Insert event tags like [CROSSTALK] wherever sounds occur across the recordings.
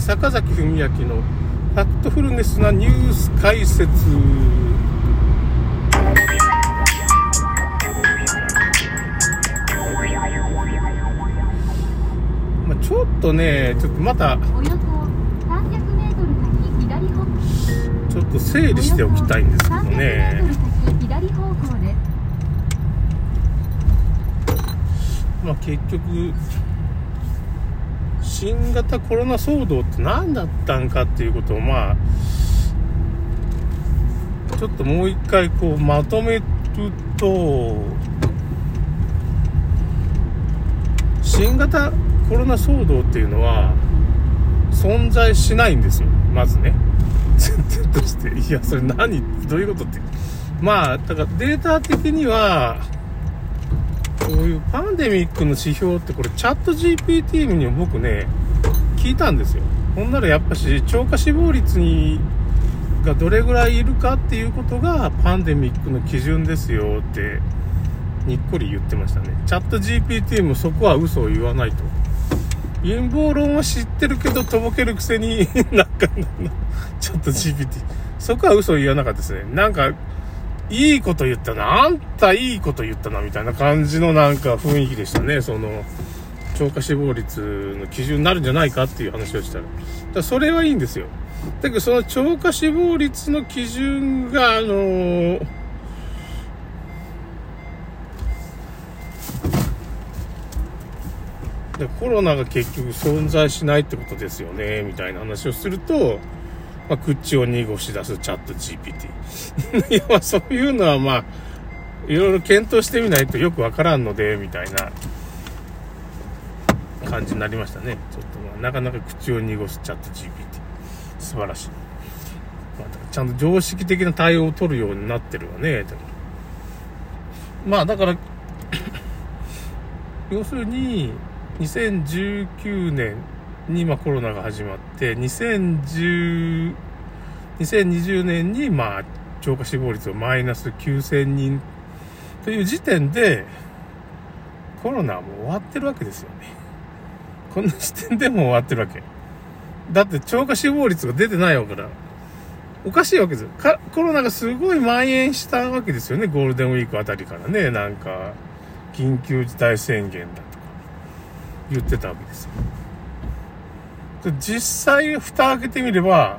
坂崎文明のファクトフルネスなニュース解説。まあちょっとねちょっとまたおよそ300メートル先左方向ちょっと整理しておきたいんですけど300メねまあ結局新型コロナ騒動って何だったんかっていうことをまあちょっともう一回こうまとめると新型コロナ騒動っていうのは存在しないんですよまずね。前提として。いやそれ何？どういうことって。まあだからデータ的にはこういうパンデミックの指標ってこれチャット GPT にも僕ね聞いたんですよ。ほんならやっぱし超過死亡率にがどれぐらいいるかっていうことがパンデミックの基準ですよってにっこり言ってましたね。チャット GPT もそこは嘘を言わないと。陰謀論は知ってるけどとぼけるくせになんかチャット GPT そこは嘘を言わなかったですね。なんかいいこと言ったな。あんたいいこと言ったな、みたいな感じのなんか雰囲気でしたね。その、超過死亡率の基準になるんじゃないかっていう話をしたら。だそれはいいんですよ。だけどその超過死亡率の基準が、あのーコロナが結局存在しないってことですよね、みたいな話をすると、まあ、口を濁し出すチャット GPT。[LAUGHS] いや、そういうのはまあ、いろいろ検討してみないとよくわからんので、みたいな感じになりましたね。ちょっとまあ、なかなか口を濁すチャット GPT。素晴らしい。まあ、ちゃんと常識的な対応を取るようになってるわね。でもまあだから、[COUGHS] 要するに、2019年にまあコロナが始まって、2010、2020年にまあ超過死亡率をマイナス9000人という時点で、コロナはもう終わってるわけですよね。こんな時点でも終わってるわけ。だって超過死亡率が出てないわけだ。おかしいわけですよ。コロナがすごい蔓延したわけですよね。ゴールデンウィークあたりからね。なんか、緊急事態宣言だとか言ってたわけですよ。実際、蓋開けてみれば、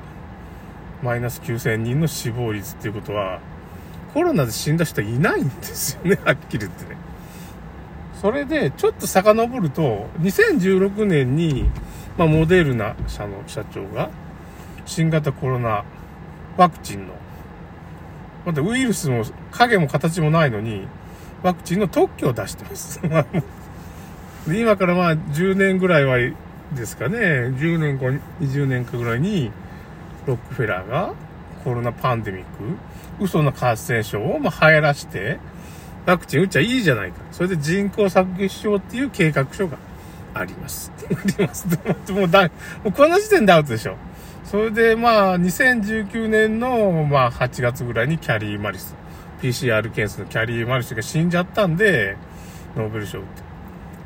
マイナス9000人の死亡率っていうことは、コロナで死んだ人はいないんですよね。[LAUGHS] はっきり言ってね。それで、ちょっと遡ると、2016年に、まあ、モデルナ社の社長が、新型コロナワクチンの、またウイルスも影も形もないのに、ワクチンの特許を出してます。[LAUGHS] で今からまあ10年ぐらいはですかね、10年か20年かぐらいに、ロックフェラーがコロナパンデミック、嘘の感染症をまあ流行らして、ワクチン打っちゃいいじゃないか。それで人口削減しようっていう計画書があります。あります。で [LAUGHS] ももうだ、もうこの時点でアウトでしょ。それでまあ、2019年のまあ8月ぐらいにキャリー・マリス、PCR 検査のキャリー・マリスが死んじゃったんで、ノーベル賞って。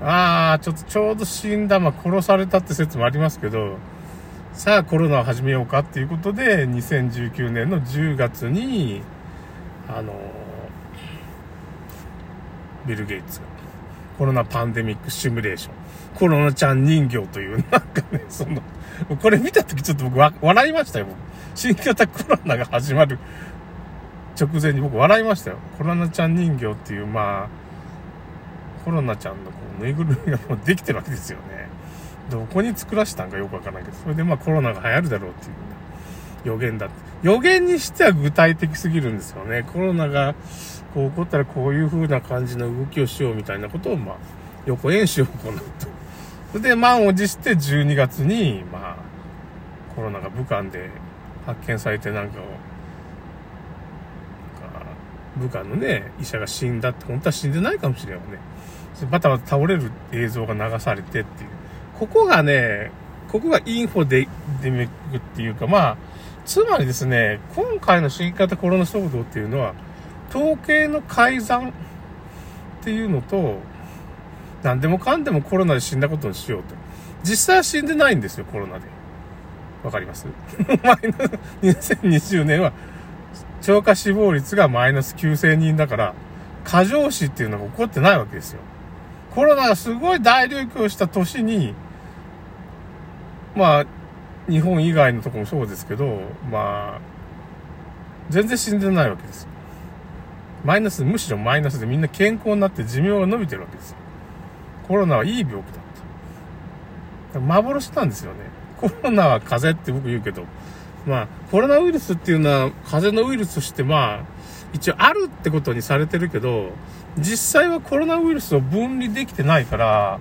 ああ、ちょっとちょうど死んだ、まあ殺されたって説もありますけど、さあコロナを始めようかっていうことで、2019年の10月に、あのビル・ゲイツが、コロナパンデミックシミュレーション、コロナちゃん人形という、なんかね、その、これ見たときちょっと僕わ笑いましたよ、僕。新型コロナが始まる直前に僕笑いましたよ。コロナちゃん人形っていう、まあ、コロナちゃんのこうぬいぐるみがもうできてるわけですよね。どこに作らしたんかよくわからないけど、それでまあコロナが流行るだろうっていう、ね、予言だって。予言にしては具体的すぎるんですよね。コロナがこう起こったらこういう風な感じの動きをしようみたいなことを、まあ、予行演習を行うと。それで満を持して12月に、まあ、コロナが武漢で発見されてなんかを、武漢のね、医者が死んだって、本当は死んでないかもしれんよね。バタバタ倒れる映像が流されてっていう。ここがね、ここがインフォデデミックっていうか、まあ、つまりですね、今回の新型コロナ騒動っていうのは、統計の改ざんっていうのと、何でもかんでもコロナで死んだことにしようと。実際は死んでないんですよ、コロナで。わかります？[LAUGHS] マイナス、2020年は超過死亡率がマイナス9000人だから、過剰死っていうのが起こってないわけですよ。コロナがすごい大流行した年に、まあ、日本以外のとこもそうですけど、まあ、全然死んでないわけですよ。マイナス、むしろマイナスでみんな健康になって寿命が伸びてるわけですよ。コロナはいい病気だった。幻なんですよね。コロナは風邪って僕言うけど、まあ、コロナウイルスっていうのは風邪のウイルスとしてまあ、一応あるってことにされてるけど、実際はコロナウイルスを分離できてないから、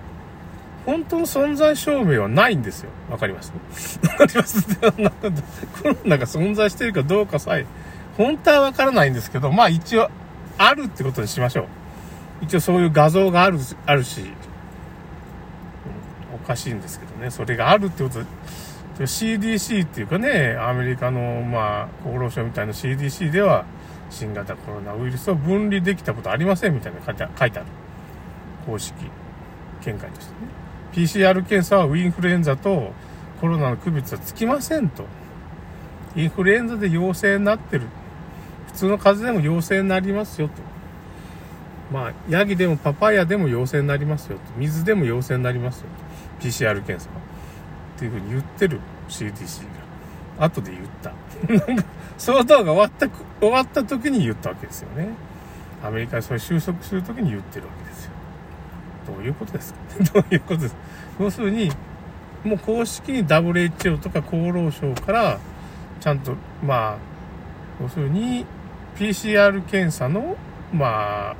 本当の存在証明はないんですよ。わかります？わかります？[LAUGHS] コロナが存在してるかどうかさえ、本当はわからないんですけど、まあ一応、あるってことにしましょう。一応そういう画像がある、あるし、うんおかしいんですけどね、それがあるってことで、CDC っていうかね、アメリカの、まあ、厚労省みたいな CDC では、新型コロナウイルスを分離できたことありませんみたいな書いて書いてある。公式見解としてね。PCR 検査はウインフルエンザとコロナの区別はつきませんと。インフルエンザで陽性になってる。普通の風邪でも陽性になりますよと。まあ、ヤギでもパパイヤでも陽性になりますよと。水でも陽性になりますよと。PCR 検査は。っていうふうに言ってる CDC。後で言った。なんか、その動画終わった、終わった時に言ったわけですよね。アメリカでそれ収束する時に言ってるわけですよ。どういうことですか？[LAUGHS] どういうことです？要するに、もう公式に WHO とか厚労省から、ちゃんと、まあ、要するに、PCR 検査の、まあ、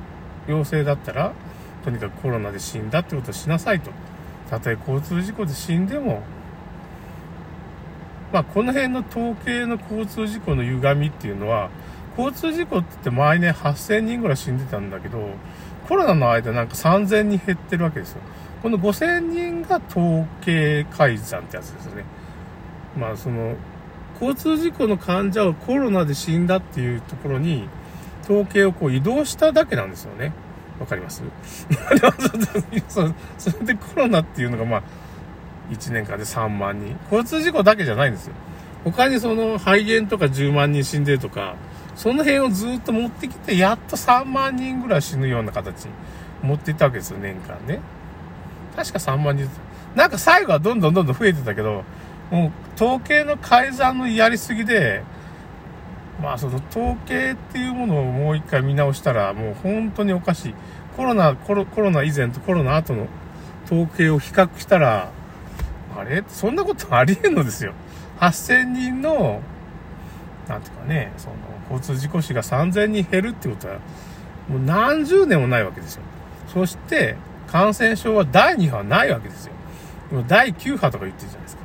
陽性だったら、とにかくコロナで死んだってことをしなさいと。たとえ交通事故で死んでも、まあ、この辺の統計の交通事故の歪みっていうのは、交通事故って言って毎年8000人ぐらい死んでたんだけど、コロナの間なんか3000人減ってるわけですよ。この5000人が統計改ざんってやつですね。まあ、その、交通事故の患者をコロナで死んだっていうところに、統計をこう移動しただけなんですよね。わかります？[LAUGHS] それでコロナっていうのがまあ、1年間で3万人。交通事故だけじゃないんですよ。他にその肺炎とか10万人死んでるとか、その辺をずっと持ってきて、やっと3万人ぐらい死ぬような形に持っていったわけですよ、年間ね。確か3万人。なんか最後はどんどんどんどん増えてたけど、もう統計の改ざんのやりすぎで、まあその統計っていうものをもう一回見直したら、もう本当におかしい。コロナ、コロコロナ以前とコロナ後の統計を比較したら、あれ？そんなことありえんのですよ。8000人の、なんていうかね、その、交通事故死が3000人減るってことは、もう何十年もないわけですよ。そして、感染症は第2波はないわけですよ。でも第9波とか言ってるじゃないですか。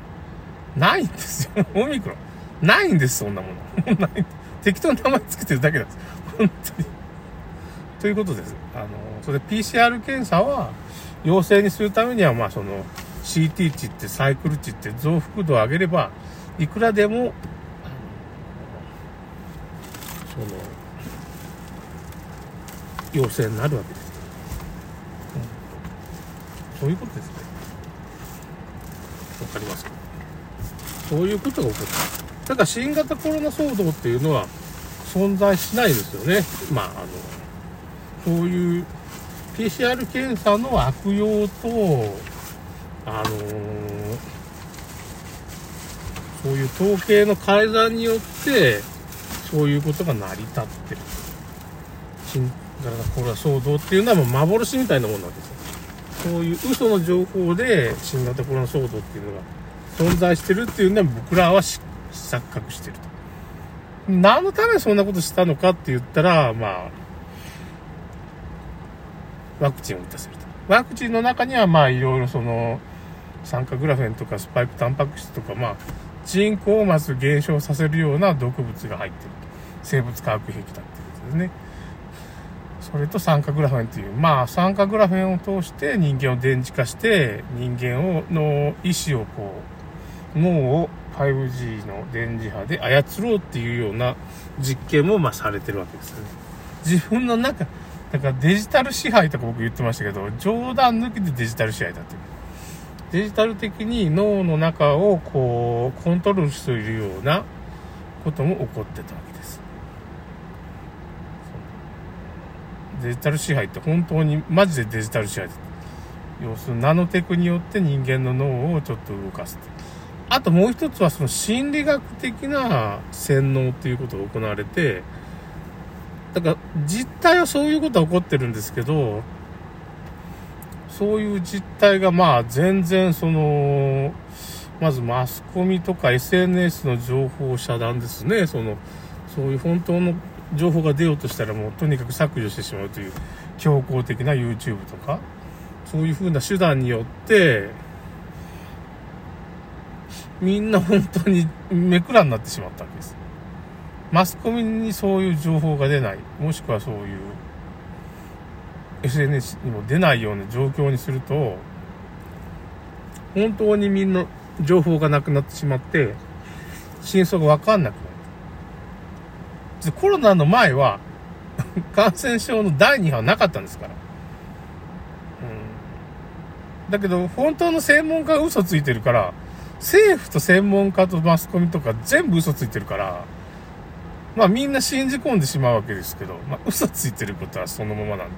ないんですよ。[LAUGHS] オミクロン。ないんです、そんなもの。な [LAUGHS] い適当に名前つけてるだけなんです。本当に。ということです。あの、それで PCR 検査は、陽性にするためには、まあその、CT 値ってサイクル値って増幅度を上げれば、いくらでも、その、陽性になるわけです。うん、そういうことですね。わかりますか？そういうことが起こった。だから新型コロナ騒動っていうのは存在しないですよね。まあ、あの、そういう PCR 検査の悪用と、あのーそういう統計の改ざんによって、そういうことが成り立ってる。新型コロナ騒動っていうのはもう幻みたいなもんなわけですよ。そういう嘘の情報で新型コロナ騒動っていうのが存在してるっていうのは僕らは錯覚してると。何のためにそんなことしたのかって言ったら、まあ、ワクチンを打たせると。ワクチンの中には、まあ、いろいろその、酸化グラフェンとかスパイクタンパク質とか、まあ、人口をまず減少させるような毒物が入ってると。生物化学兵器だっていうことですね。それと酸化グラフェンという、まあ、酸化グラフェンを通して人間を電磁化して、人間を、の意思をこう、脳を 5G の電磁波で操ろうっていうような実験も、まあ、されてるわけですよね。自分の中、だからデジタル支配とか僕言ってましたけど、冗談抜きでデジタル支配だっていう。デジタル的に脳の中をこう、コントロールしているようなことも起こってたわけです。デジタル支配って本当に、マジでデジタル支配です。要するにナノテクによって人間の脳をちょっと動かす。あともう一つはその心理学的な洗脳っていうことが行われて、だから実態はそういうことは起こってるんですけど、そういう実態がまあ全然その、まずマスコミとか SNS の情報遮断ですね。その、そういう本当の情報が出ようとしたらもうとにかく削除してしまうという強硬的な YouTube とか、そういう風な手段によって、みんな本当にめくらになってしまったわけです。マスコミにそういう情報が出ない、もしくはそういう SNS にも出ないような状況にすると、本当にみんな情報がなくなってしまって、真相がわかんなくなる。コロナの前は、[LAUGHS] 感染症の第2波はなかったんですから。うん。だけど、本当の専門家が嘘ついてるから、政府と専門家とマスコミとか全部嘘ついてるから、まあみんな信じ込んでしまうわけですけど、まあ嘘ついてることはそのままなんで。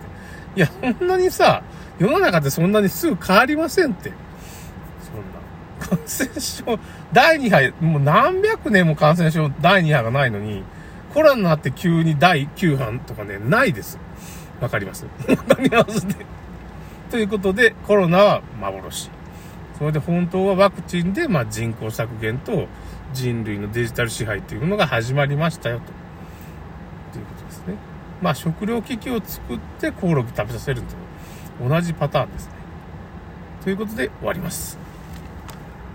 いや、そんなにさ、世の中ってそんなにすぐ変わりませんって。そんな。感染症、第2波、もう何百年も感染症第2波がないのに、コロナになって急に第9波とかね、ないです。わかります？[LAUGHS] わかりますね。ということで、コロナは幻。それで本当はワクチンで、まあ、人口削減と人類のデジタル支配というのが始まりましたよと。まあ、食料危機を作ってコオロギ食べさせると同じパターンですね。ということで終わります。